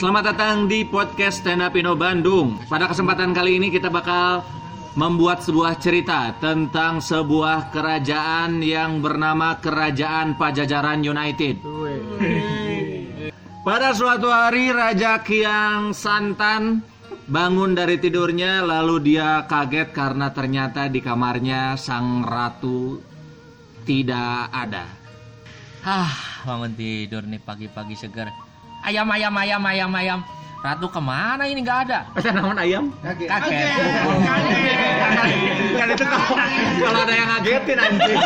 Selamat datang di podcast Stand Up Indo Bandung. Pada kesempatan kali ini kita bakal membuat sebuah cerita tentang sebuah kerajaan yang bernama Kerajaan Pajajaran United. Pada suatu hari Raja Kiang Santan bangun dari tidurnya lalu dia kaget karena ternyata di kamarnya sang ratu tidak ada. Hah, bangun tidur nih pagi-pagi segar. Ayam, ayam, ayam, ayam, ayam. Ratu ke mana ini nggak ada? Ada namun ayam? Kaget. Kan itu kalau, kalau ada yang ngagetin anjing.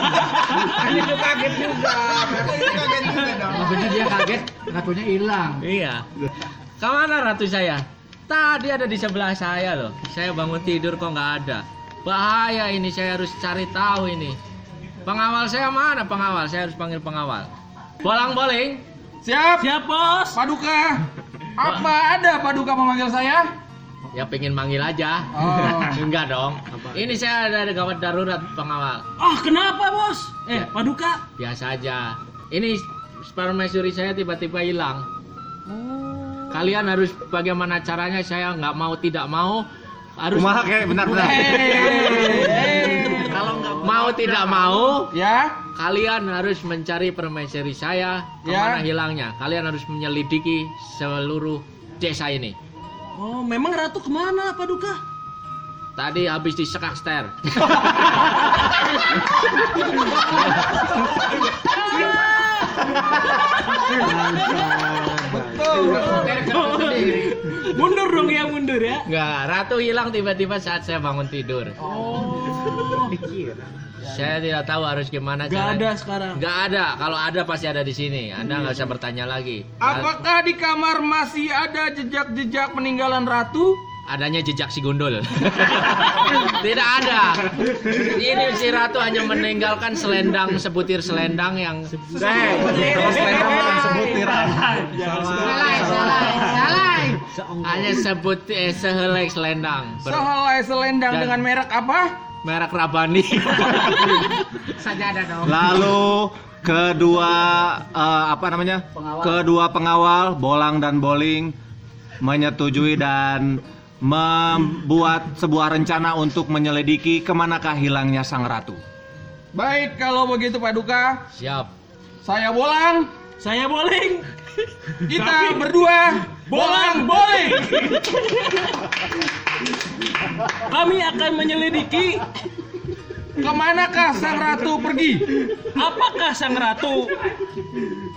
itu kaget juga. kaget juga dong. Maksudnya dia kaget, ratunya hilang. Iya. Ke mana ratu saya? Tadi ada di sebelah saya loh. Saya bangun tidur kok nggak ada. Bahaya ini, saya harus cari tahu ini. Pengawal saya mana pengawal? Saya harus panggil pengawal. Bolang boling. Siap. Siap bos. Paduka. Apa ada Paduka memanggil saya? Ya pengen manggil aja. Oh. Enggak dong. Ini saya ada gawat darurat pengawal. Ah kenapa bos? Eh Ya. Paduka. Biasa aja. Ini spermaisuri saya tiba-tiba hilang. Kalian harus bagaimana caranya saya nggak mau tidak mau harus Kumaha kayak benar-benar. kalau mau tidak mau Ya. kalian harus mencari permaisuri saya ke mana Ya. hilangnya. Kalian harus menyelidiki seluruh desa ini. Oh memang ratu ke mana Paduka? Tadi habis disekak ster. mundur dong ya mundur ya. Nggak, ratu hilang tiba-tiba saat saya bangun tidur. Oh. Saya tidak tahu harus gimana Gak caranya. ada sekarang. Nggak ada. Kalau ada pasti ada di sini. Anda nggak usah bertanya lagi. Apakah di kamar masih ada jejak-jejak peninggalan ratu? Adanya jejak si gundul. Tidak ada. Ini si ratu hanya meninggalkan selendang sebutir selendang yang Kalau selendang bukan sebutir. Salah, salah, salah. Hanya sebut eh, sehelai selendang Ber- Sehelai selendang Dan- dengan merek apa? merek Rabani. Saja ada dong. Lalu kedua eh, apa namanya? Kedua pengawal Bolang dan Boling menyetujui dan membuat sebuah rencana untuk menyelidiki ke manakah hilangnya sang ratu. Baik, kalau begitu Paduka, Siap. saya bolang, Saya bowling. kita berdua bolang boling. Kami akan menyelidiki Ke manakah sang ratu pergi? apakah sang ratu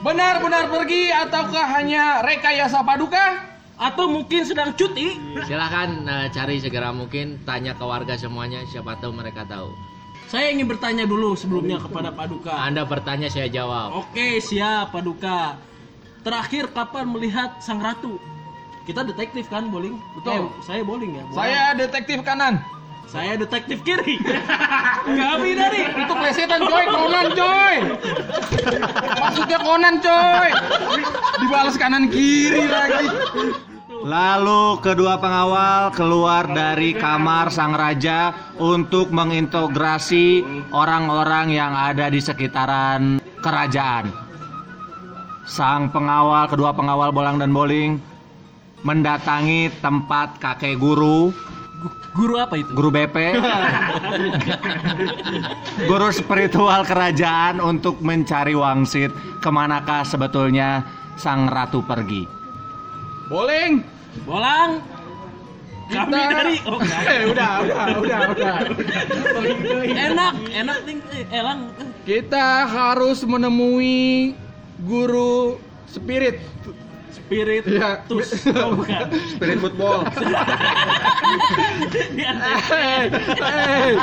Benar-benar pergi ataukah hanya rekayasa Paduka? atau mungkin sedang cuti. Silahkan eh, cari segera mungkin tanya ke warga semuanya siapa tahu mereka tahu. Saya ingin bertanya dulu sebelumnya kepada Paduka. Anda bertanya saya jawab. Oke siap Paduka. Terakhir kapan melihat sang ratu? Kita detektif kan bowling? Betul. Eh, saya bowling ya. Bolang. Saya detektif kanan. Saya detektif kiri. Kami dari Itu plesetan coy, Conan coy. Maksudnya Conan coy. Dibalas kanan kiri lagi. Lalu kedua pengawal keluar dari kamar sang raja untuk mengintegrasi orang-orang yang ada di sekitaran kerajaan. Sang pengawal, kedua pengawal bolang dan boling mendatangi tempat kakek guru, guru apa itu? guru BP, guru spiritual kerajaan untuk mencari wangsit ke manakah sebetulnya sang ratu pergi. Boling. Bolang. Kami Kita- dari oh. Eh, udah, udah, udah, udah. enak, enak nih, eh, elang. Kita harus menemui guru spirit. Spirit Iya. tus. Oh, bukan. Spirit football. Hey, hey.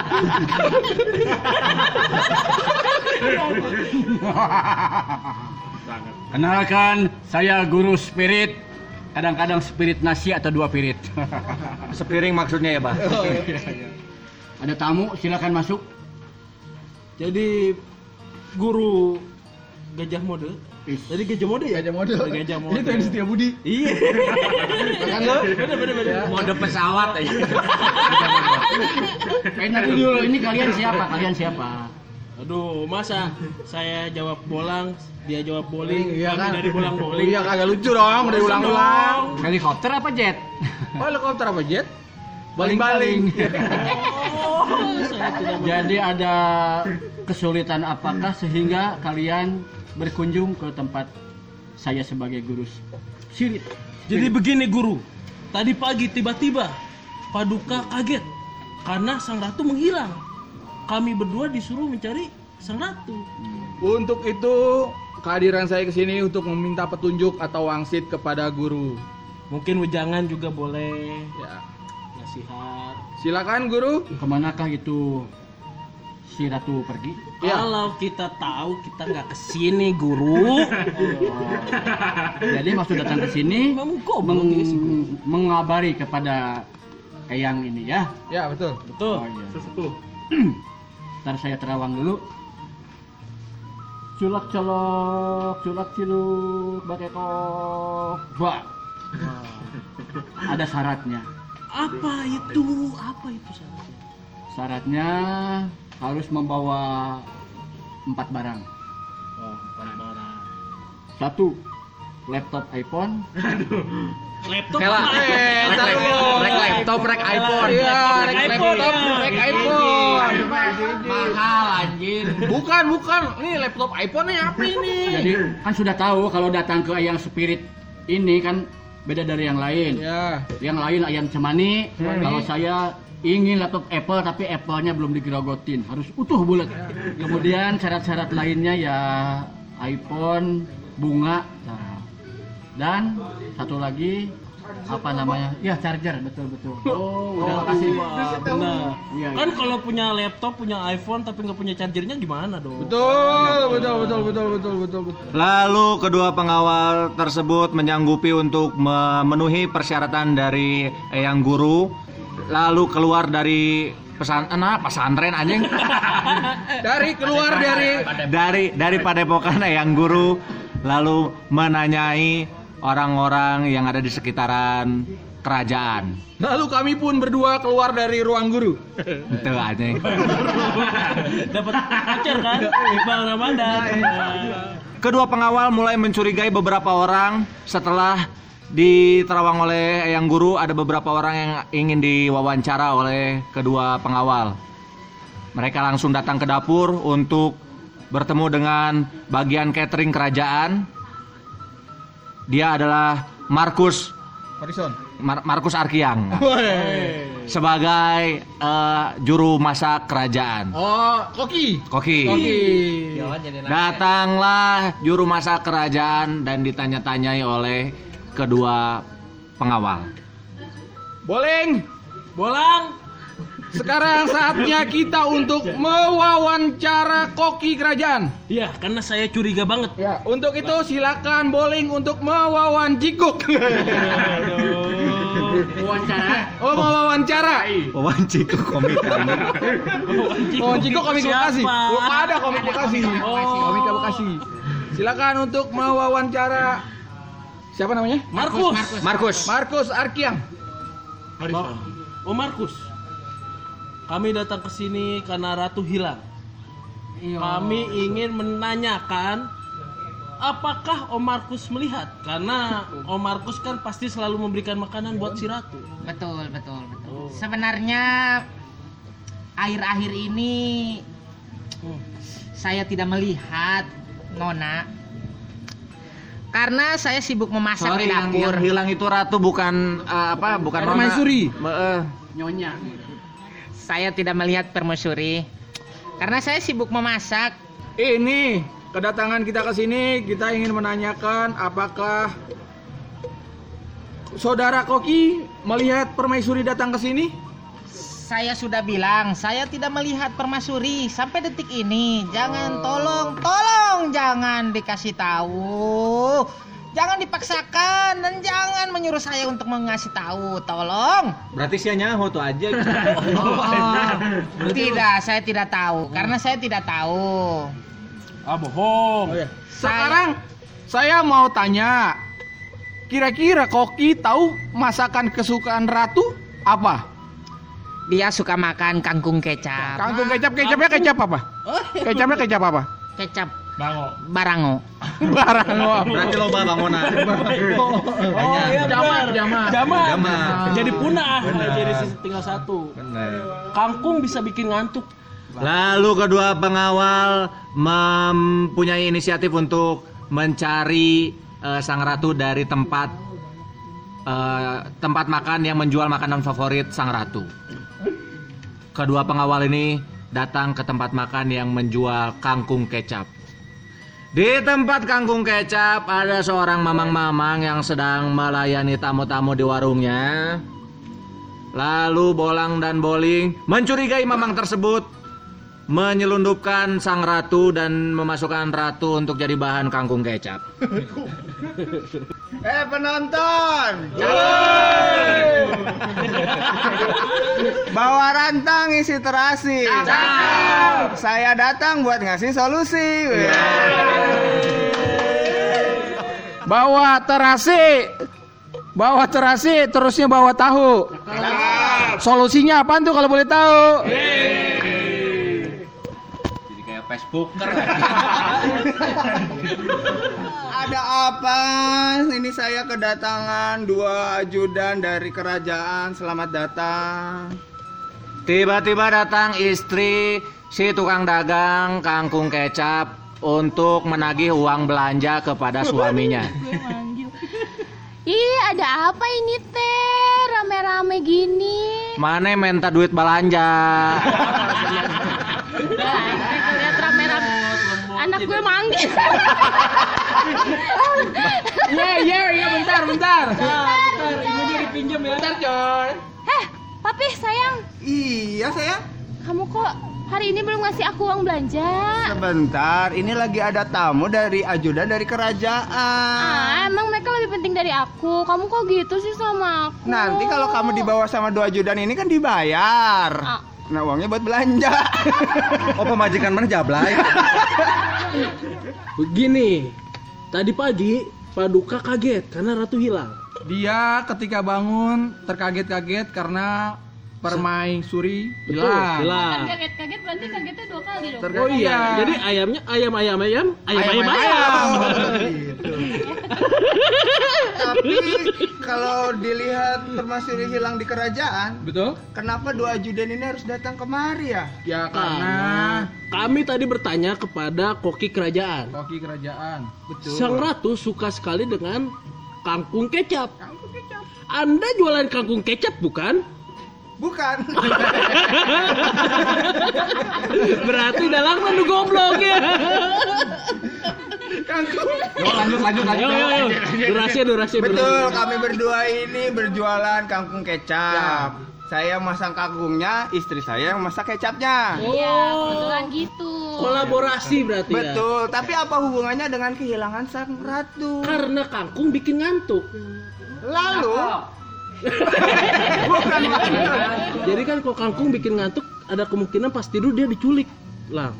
Kenalkan, saya guru spirit. Kadang-kadang spirit nasi atau dua pirit. Sepiring maksudnya ya, Bah? Ada tamu, silakan masuk. Jadi guru gajah mode. Tadi gajah mode ya? Gajah mode. Gajah mode. Ini Teddy Setiabudi. Iya. Kan lo? Bener bener bener. Mode pesawat aja. Eh, nanti dulu, ini kalian siapa? Kalian siapa? Aduh, masa saya jawab bolang, dia jawab bowling, Iya kan? dari bolang bowling. Iya kagak lucu dong, udah ulang-ulang. Helikopter apa jet? Oh, helikopter apa jet? Baling-baling. Oh, saya tidak mau. Jadi ada kesulitan apakah sehingga kalian berkunjung ke tempat saya sebagai guru sirit? Jadi begini guru, tadi pagi tiba-tiba Paduka kaget karena sang ratu menghilang. Kami berdua disuruh mencari sang ratu. Untuk itu kehadiran saya ke sini untuk meminta petunjuk atau wangsit kepada guru. Mungkin wejangan juga boleh Ya. nasihat. Silakan guru. Ke manakah itu si ratu pergi? Ya. Kalau kita tahu kita nggak ke sini guru. Jadi maksud datang ke sini meng- mengabari kepada Eyang ini ya. Ya, betul. Betul. Oh, iya. Ntar saya terawang dulu. Culak colok, culak ciluk, bakeko. Wah. Ada syaratnya. Apa itu? Apa itu syaratnya? Syaratnya harus membawa empat barang. Oh, barang. Satu, laptop iPhone. Laptop. Kela. Eh, dulu. Rek laptop, rek iPhone. Iya, rek iPhone, laptop, rek iPhone. Mahal anjir. Bukan, bukan. Ini laptop iPhone-nya apa ini? Jadi kan sudah tahu kalau datang ke Eyang Spirit ini kan beda dari yang lain. Ya. Yang lain ayam cemani. Kalau saya ingin laptop Apple tapi Apple-nya belum digerogotin, harus utuh bulat. Kemudian syarat-syarat lainnya ya iPhone, bunga, nah. Dan satu lagi apa namanya? Ya charger, betul betul. Oh, udah kasih. Wah, benar. Iya, Kan kalau punya laptop, punya iPhone tapi nggak punya chargernya gimana dong? Betul, betul, betul, betul, betul, betul, betul. Lalu kedua pengawal tersebut menyanggupi untuk memenuhi persyaratan dari Eyang Guru. Lalu keluar dari pesan nah, pesantren anjing Dari keluar dari dari dari padepokan Eyang Guru lalu menanyai orang-orang yang ada di sekitaran kerajaan. Lalu kami pun berdua keluar dari ruang guru. Itu anjing. Dapat pacar kan? Iqbal Ramadan. Kedua pengawal mulai mencurigai beberapa orang setelah diterawang oleh Eyang Guru ada beberapa orang yang ingin diwawancara oleh kedua pengawal. Mereka langsung datang ke dapur untuk bertemu dengan bagian catering kerajaan. Dia adalah Markus Horizon. Mar- Markus Arkiang sebagai eh, juru masak kerajaan. Oh, koki. Koki. Koki. Nanya. Datanglah juru masak kerajaan dan ditanya-tanyai oleh kedua pengawal. Boleng. Bolang. Sekarang saatnya kita untuk mewawancara koki kerajaan. Iya, karena saya curiga banget. Ya, untuk itu silakan Boleng untuk mewawanjikuk. Wawancara. oh, mewawancara. Wawanci ke komik anjing. Mewawanjikuk komik Bekasi. Siapa? Oh, ada komik Bekasi. Oh. Komik Bekasi. Silakan untuk mewawancara Siapa namanya? Markus. Markus. Markus Arkiang. Oh Markus. Kami datang ke sini karena ratu hilang. Kami ingin menanyakan apakah Om Markus melihat? Karena Om Markus kan pasti selalu memberikan makanan buat si ratu. Betul, betul, betul. Oh. Sebenarnya akhir-akhir ini Hmm. saya tidak melihat Nona karena saya sibuk memasak Sorry di yang, dapur. yang hilang itu ratu bukan eh, apa bukan Nona. Eh, Nyonya. Saya tidak melihat permaisuri karena saya sibuk memasak. Ini kedatangan kita ke sini kita ingin menanyakan apakah saudara Koki melihat permaisuri datang ke sini? Saya sudah bilang, saya tidak melihat permaisuri sampai detik ini. Jangan tolong, tolong jangan dikasih tahu. Jangan dipaksakan dan jangan menyuruh saya untuk mengasih tahu. Tolong. berarti sia nyaho tuh aja. Tidak, saya tidak tahu karena saya tidak tahu. Ah bohong. iya. Sekarang saya mau tanya, kira-kira Koki tahu masakan kesukaan Ratu apa? dia suka makan kangkung kecap. Kangkung kecap kecapnya kecap apa? Kecapnya kecap apa? Kecap barango. Barang lo. Berarti loba bangunan. Oh iya Jamak, benar. jamak. Jamak. Jamak. Jadi punah. Jadi tinggal satu. Kangkung bisa bikin ngantuk. Lalu kedua pengawal mempunyai inisiatif untuk mencari eh, sang ratu dari tempat eh, tempat makan yang menjual makanan favorit sang ratu. Kedua pengawal ini datang ke tempat makan yang menjual kangkung kecap. Di tempat kangkung kecap ada seorang mamang-mamang yang sedang melayani tamu-tamu di warungnya. Lalu Bolang dan Boling mencurigai mamang tersebut menyelundupkan sang ratu dan memasukkan ratu untuk jadi bahan kangkung kecap. Eh penonton, bawa rantang isi terasi. Saya datang buat ngasih solusi. Bawa terasi. Bawa terasi, terusnya bawa tahu. Solusinya apa tuh kalau boleh tahu? Kayak Facebook. Ada apa? Ini saya kedatangan dua ajudan dari kerajaan. Selamat datang. Tiba-tiba datang istri si tukang dagang kangkung kecap untuk menagih uang belanja kepada suaminya. ih ada apa ini teh rame-rame gini Mana minta duit belanja? anak gue manggil Iya, iya, iya, bentar, bentar. eh papi sayang Iya saya. kamu kok hari ini belum ngasih aku uang belanja Sebentar, ini lagi ada tamu dari ajudan dari kerajaan. ah emang mereka lebih penting dari aku kamu kok gitu sih sama aku Nanti kalau kamu dibawa sama dua ajudan ini kan dibayar. Ah. Nah uangnya buat belanja. Oh pemajikan mana jablay? Begini, tadi pagi Paduka kaget karena ratu hilang. Dia ketika bangun terkaget-kaget karena permaisuri Betul, hilang. hilang. Kan kaget-kaget berarti kagetnya dua kali dong Terkaget. Oh iya, jadi ayamnya ayam ayam ayam ayam ayam ayam. Tapi kalau dilihat permaisuri hilang di kerajaan, Betul? kenapa dua ajudan ini harus datang kemari ya? Ya karena Kami tadi bertanya kepada koki kerajaan. koki kerajaan. Betul. Sang ratu suka sekali dengan kangkung kecap. Anda jualan kangkung kecap bukan? Bukan. Berarti dalam menu goblok ya. Yo, lanjut, lanjut, lanjut. Ayo, ayo, ayo. Durasi, durasi, Betul, durasi. kami berdua ini berjualan kangkung kecap. Saya masang kangkungnya, istri saya yang masak kecapnya. iya kebetulan gitu Kolaborasi berarti ya. Betul, tapi apa hubungannya dengan kehilangan sang ratu? Karena kangkung bikin ngantuk. Lalu bukan. Jadi kan kalau kangkung bikin ngantuk, ada kemungkinan pas tidur dia diculik. Lah,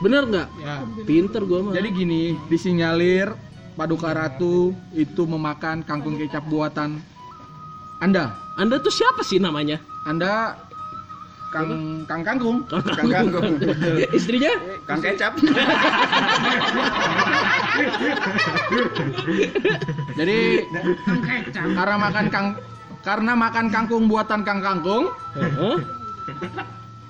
bener nggak? Ya. Pinter gua mah. Jadi gini, disinyalir Paduka Ratu itu memakan kangkung kecap buatan Anda. Anda tuh siapa sih namanya? Anda Kang Kang Kangkung. Kang kangkung. Istrinya? Kang kecap. Jadi karena makan kang karena makan kangkung buatan Kang Kangkung.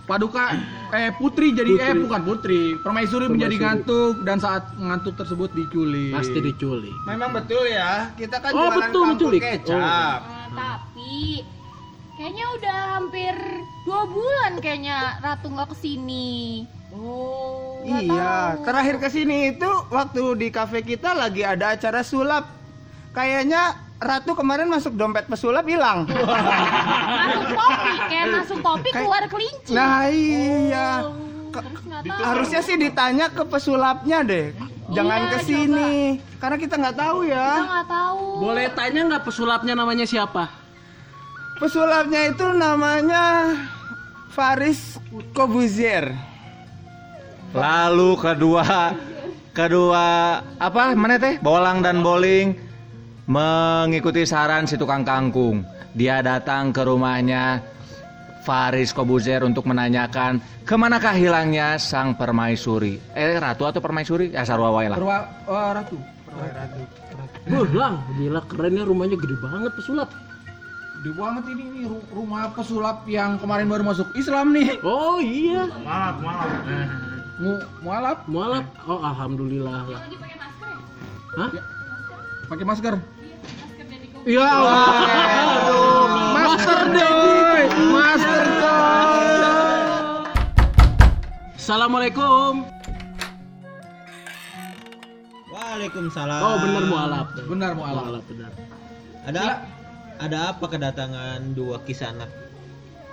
Paduka eh putri jadi eh Putri. bukan putri, permaisuri menjadi ngantuk dan saat ngantuk tersebut diculik. Pasti diculik. Memang betul ya, kita kan Oh, jualan betul, kangkung menculik. kecap. Nah, tapi kayaknya udah hampir dua bulan kayaknya Ratu nggak ke sini. Oh. Iya, tahu. terakhir ke sini itu waktu di kafe kita lagi ada acara sulap. Kayaknya Ratu kemarin masuk dompet pesulap hilang. masuk topi, kayak masuk topi keluar kelinci. Nah iya. Oh, Ke-. Harusnya sih ditanya ke pesulapnya deh. Jangan Iya, ke sini. Karena kita nggak tahu Kita ya. nggak tahu. Boleh tanya nggak pesulapnya namanya siapa? Pesulapnya itu namanya Faris Kobuzier. Lalu kedua kedua apa mana teh bolang dan bowling mengikuti saran si tukang kangkung. Dia datang ke rumahnya Faris Kobuzer untuk menanyakan ke manakah hilangnya sang permaisuri. Eh ratu atau permaisuri? Ya sarwa wae lah. Perwa oh, ratu. Wah, lang, gila kerennya rumahnya gede banget pesulap. Di banget ini, ini ru- rumah pesulap yang kemarin baru masuk Islam nih. Oh iya, Mu mualaf mualaf. Oh alhamdulillah lah. Hah? pakai masker. Ya Masker doi. Masker doi. Assalamualaikum. Waalaikumsalam. Oh bener mualaf. Benar mualaf. Mualaf benar. Ada ada apa kedatangan dua kisanak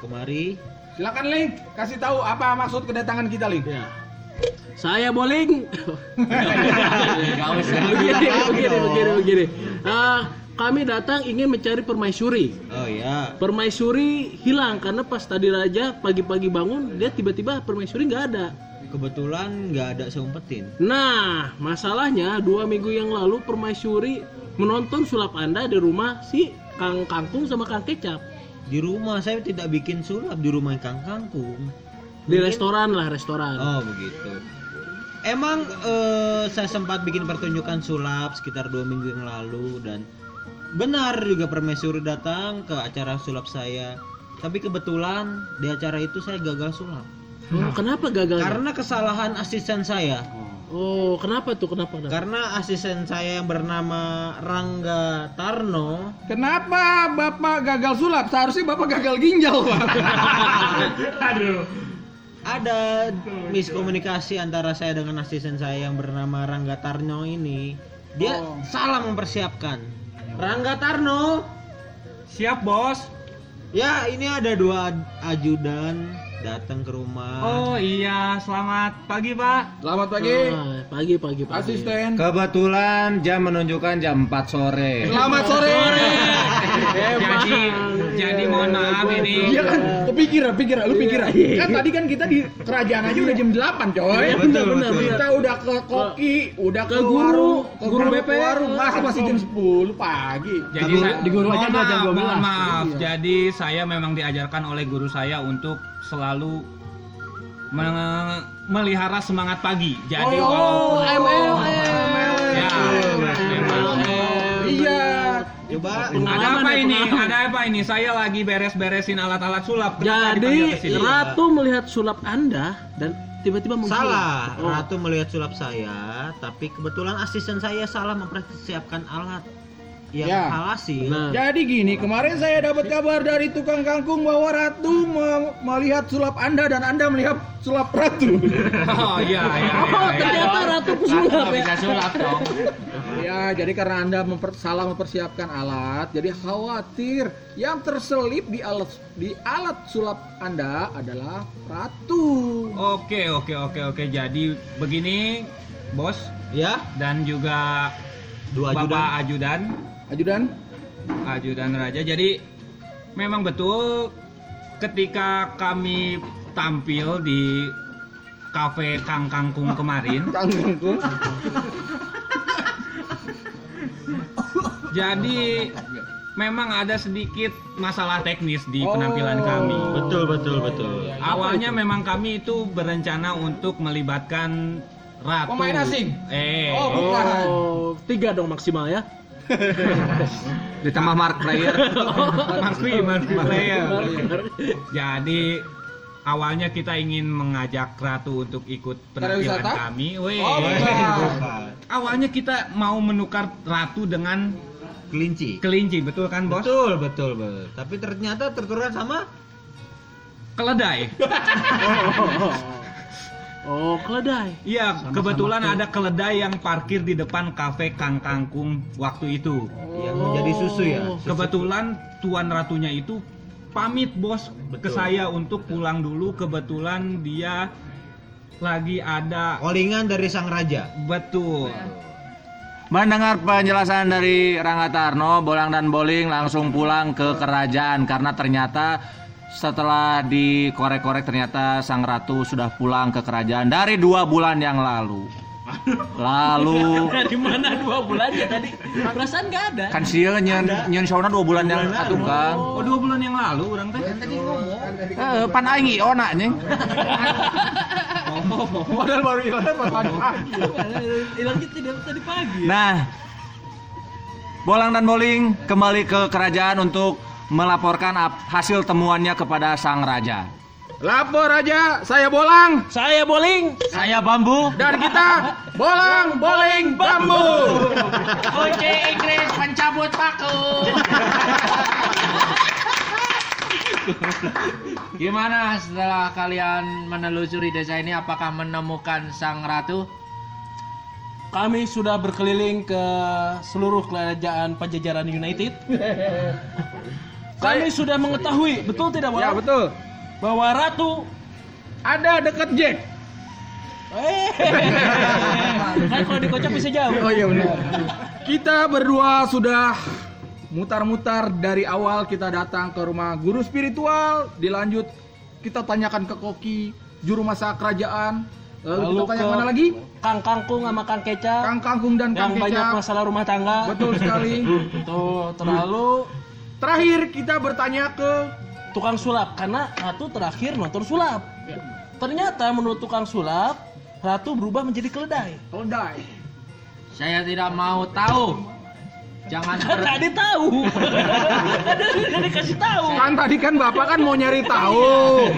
kemari? Silakan Link, kasih tahu apa maksud kedatangan kita Link. Ya. Saya bowling. Gak usah. begini, begini, begini, begini. Ah, kami datang ingin mencari permaisuri. Oh ya. Permaisuri hilang karena pas tadi raja pagi-pagi bangun dia tiba-tiba permaisuri nggak ada. Kebetulan nggak ada seumpetin. Nah, masalahnya dua minggu yang lalu permaisuri menonton sulap anda di rumah si Kang Kangkung sama Kang Kecap Di rumah saya tidak bikin sulap di rumah Kang Kangkung. di restoran lah restoran. Oh begitu. Emang eh, saya sempat bikin pertunjukan sulap sekitar dua minggu yang lalu dan benar juga permaisuri datang ke acara sulap saya. Tapi kebetulan di acara itu saya gagal sulap. Oh, kenapa gagal? Karena kesalahan asisten saya. Oh, kenapa tuh? Kenapa? kenapa? Karena asisten saya yang bernama Rangga Tarno Kenapa Bapak gagal sulap? Seharusnya Bapak gagal ginjal, Pak. ada miskomunikasi antara saya dengan asisten saya yang bernama Rangga Tarno ini. Dia Oh. salah mempersiapkan. Rangga Tarno, Siap bos. ya ini ada dua ajudan datang ke rumah. Oh iya, selamat pagi pak. Selamat pagi. Ah, pagi, pagi, pagi. Asisten. Kebetulan jam menunjukkan jam 4 sore. Selamat sore. Jadi, jadi mohon maaf ini. Iya kan, kepikiran, pikiran, lu pikiran. Kan tadi kan kita di kerajaan aja udah jam 8, coy. Iya, benar, benar, Kita udah ke koki, udah ke, Ke guru, ke guru guru BP. warung, masa masih jam 10 pagi. Jadi Di- guru aja udah jam maaf, 12. mohon maaf. Iya. Jadi saya memang diajarkan oleh guru saya untuk selalu me- melihara semangat pagi. Jadi Oh, walaupun MLM. ya, memang. Iya. Coba Ada apa ini? pengalaman. Ada apa ini? Saya lagi beres-beresin alat-alat sulap. Kenapa Jadi? Ratu melihat sulap anda dan tiba-tiba menghilang. salah. Oh. Ratu melihat sulap saya, tapi kebetulan asisten saya salah mempersiapkan alat yang Ya. hasil. Nah, Jadi gini, kemarin saya dapat kabar dari tukang kangkung bahwa Ratu me- melihat sulap Anda dan Anda melihat sulap Ratu. Oh iya iya. oh, iya, iya. ternyata Ratu pesulap ya. Bisa sulap dong. ya, jadi karena Anda memper- salah mempersiapkan alat, jadi khawatir yang terselip di alat di alat sulap Anda adalah Ratu. Oke oke oke oke. Jadi begini, bos Ya, dan juga dua bapak ajudan. ajudan. Ajudan? ajudan raja. Jadi memang betul ketika kami tampil di kafe Kang Kangkung kemarin. Kang Kangkung. Jadi memang ada sedikit masalah teknis di Oh. penampilan kami. Betul betul betul. Awalnya memang kami itu berencana untuk melibatkan ratu. Pemain asing? Eh. Oh, bukan. Oh, tiga dong maksimal ya. ditambah mark player. Mark mark player. Jadi awalnya kita ingin mengajak ratu untuk ikut penampilan kami. Weh. Oh. Awalnya kita mau menukar ratu dengan Kelinci. kelinci, betul kan, Bos? Betul betul betul. Tapi ternyata tertular sama Keledai. Oh, keledai. Iya, kebetulan ada keledai yang parkir di depan kafe Kang Kangkung waktu itu. yang menjadi susu ya. Oh. Kebetulan tuan ratunya itu pamit bos ke Betul. saya untuk pulang dulu. Kebetulan dia lagi ada Callingan dari sang raja. betul. Mendengar penjelasan dari Rangga Tarno, Bolang dan Boling langsung pulang ke kerajaan karena ternyata setelah dikorek-korek ternyata sang ratu sudah pulang ke kerajaan dari dua bulan yang lalu. Lalu Dari mana dua bulan ya tadi? Perasaan nggak ada. kan sieun nyeun nyeun sauna 2 bulan yang atuh Kang. Oh, dua bulan yang lalu orang teh. Eh, pan aing iona nyeng. Padahal baru hilang pas Hilang kita dari tadi pagi. Nah, Bolang dan Boling kembali ke kerajaan untuk melaporkan ap- hasil temuannya kepada sang raja. Lapor aja, saya bolang Saya bowling. Saya bambu. dan kita bolang boling bambu. Kunci Inggris pencabut paku. Gimana setelah kalian menelusuri desa ini apakah menemukan sang ratu? Kami sudah berkeliling ke seluruh kerajaan Pajajaran United. Kami sudah mengetahui, betul tidak, Ya Bang? betul. Bahwa ratu Ada dekat Jack. Eh, kan kalau dikocok bisa jauh. Oh iya benar. Kita berdua sudah mutar-mutar dari awal kita datang ke rumah guru spiritual, dilanjut kita tanyakan ke Koki, juru masak kerajaan, lalu, Lalu kita tanya ke- mana lagi? Kang Kangkung sama Kang Kecap Kang Kangkung dan yang Kang banyak Kecap. masalah rumah tangga. Betul sekali. Tuh, terlalu Terakhir kita bertanya ke tukang sulap karena ratu terakhir nonton sulap. Ternyata menurut tukang sulap, ratu berubah menjadi keledai. keledai. Saya tidak mau tahu. Jangan Kan ber- tadi tahu. Kan dikasih tahu. Kan tadi kan Bapak kan mau nyari tahu.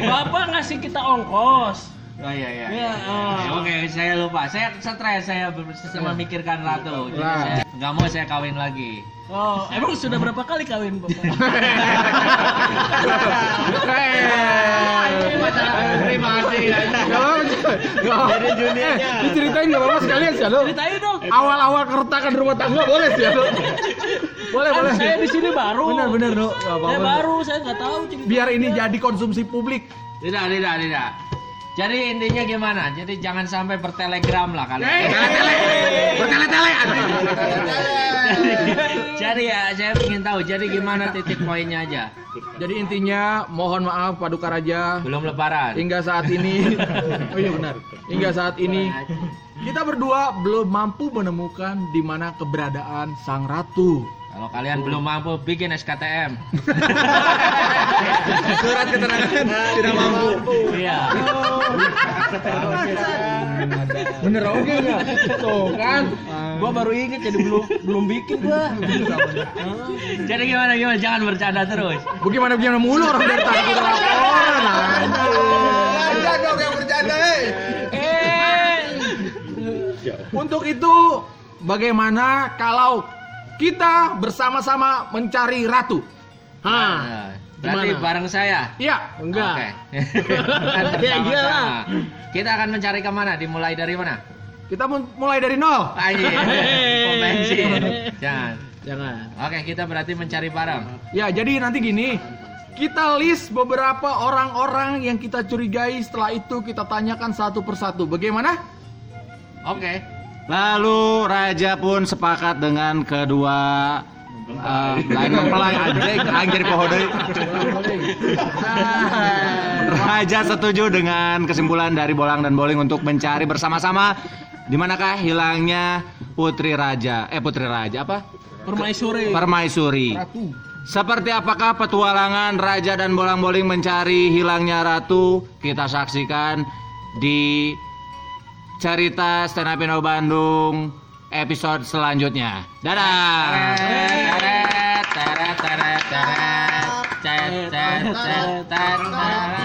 Bapak ngasih kita ongkos. Oh iya iya. Ya, oh. Oke, saya lupa. Saya stres saya ber- memikirkan ratu. Jadi Nah. saya nggak mau saya kawin lagi. Oh, emang sudah berapa kali kawin Bapak? Terima kasih. Jadi juniornya. Diceritain nggak apa-apa sekalian sih, lo. Ceritain dong. Awal-awal keretakan rumah tangga boleh sih, lo. Boleh, Kan boleh. saya di sini baru. Bener, bener, lo. Saya baru, saya nggak tahu cerita. Biar ini jadi konsumsi publik. Tidak, tidak, tidak. Jadi intinya gimana? Jadi jangan sampai bertelegram lah kalian. Bertele-tele. jadi ya, saya ingin tahu. Jadi gimana titik poinnya aja? Jadi intinya mohon maaf Paduka Raja Belum lebaran. hingga saat ini Oh iya benar. Hingga saat ini kita berdua belum mampu menemukan di mana keberadaan sang ratu. Kalau kalian belum mampu bikin SKTM. Surat keterangan tidak mampu. Iya. Bener oke nggak? Tuh kan. Gua baru inget jadi belum belum bikin gua. Jadi gimana gimana? Jangan bercanda terus. Bagaimana bagaimana mulu orang dari tadi kita laporan. Ada dong yang bercanda, hei. Untuk itu bagaimana kalau kita bersama-sama mencari ratu? Hah. Nah, berarti bareng saya. Iya, Oke. Ya, iyalah. Nah, Kita akan mencari ke mana? Dimulai dari mana? Kita mulai dari nol. Anjir. Pom bensin. Jangan. Jangan. Oke, kita berarti mencari barang. Ya, jadi nanti gini. Kita list beberapa orang-orang yang kita curigai setelah itu kita tanyakan satu persatu. Bagaimana? Oke. Lalu raja pun sepakat dengan kedua uh, lain mempelai anjing anjir pohon deui. Raja setuju dengan kesimpulan dari Bolang dan Boling untuk mencari bersama-sama di manakah hilangnya putri raja eh putri raja apa Permaisuri. permaisuri Ratu. seperti apakah petualangan raja dan bolang-boling mencari hilangnya ratu kita saksikan di cerita stand up Indo Bandung episode selanjutnya dadah Teret, teret, teret, teret. Cet, cet, teret.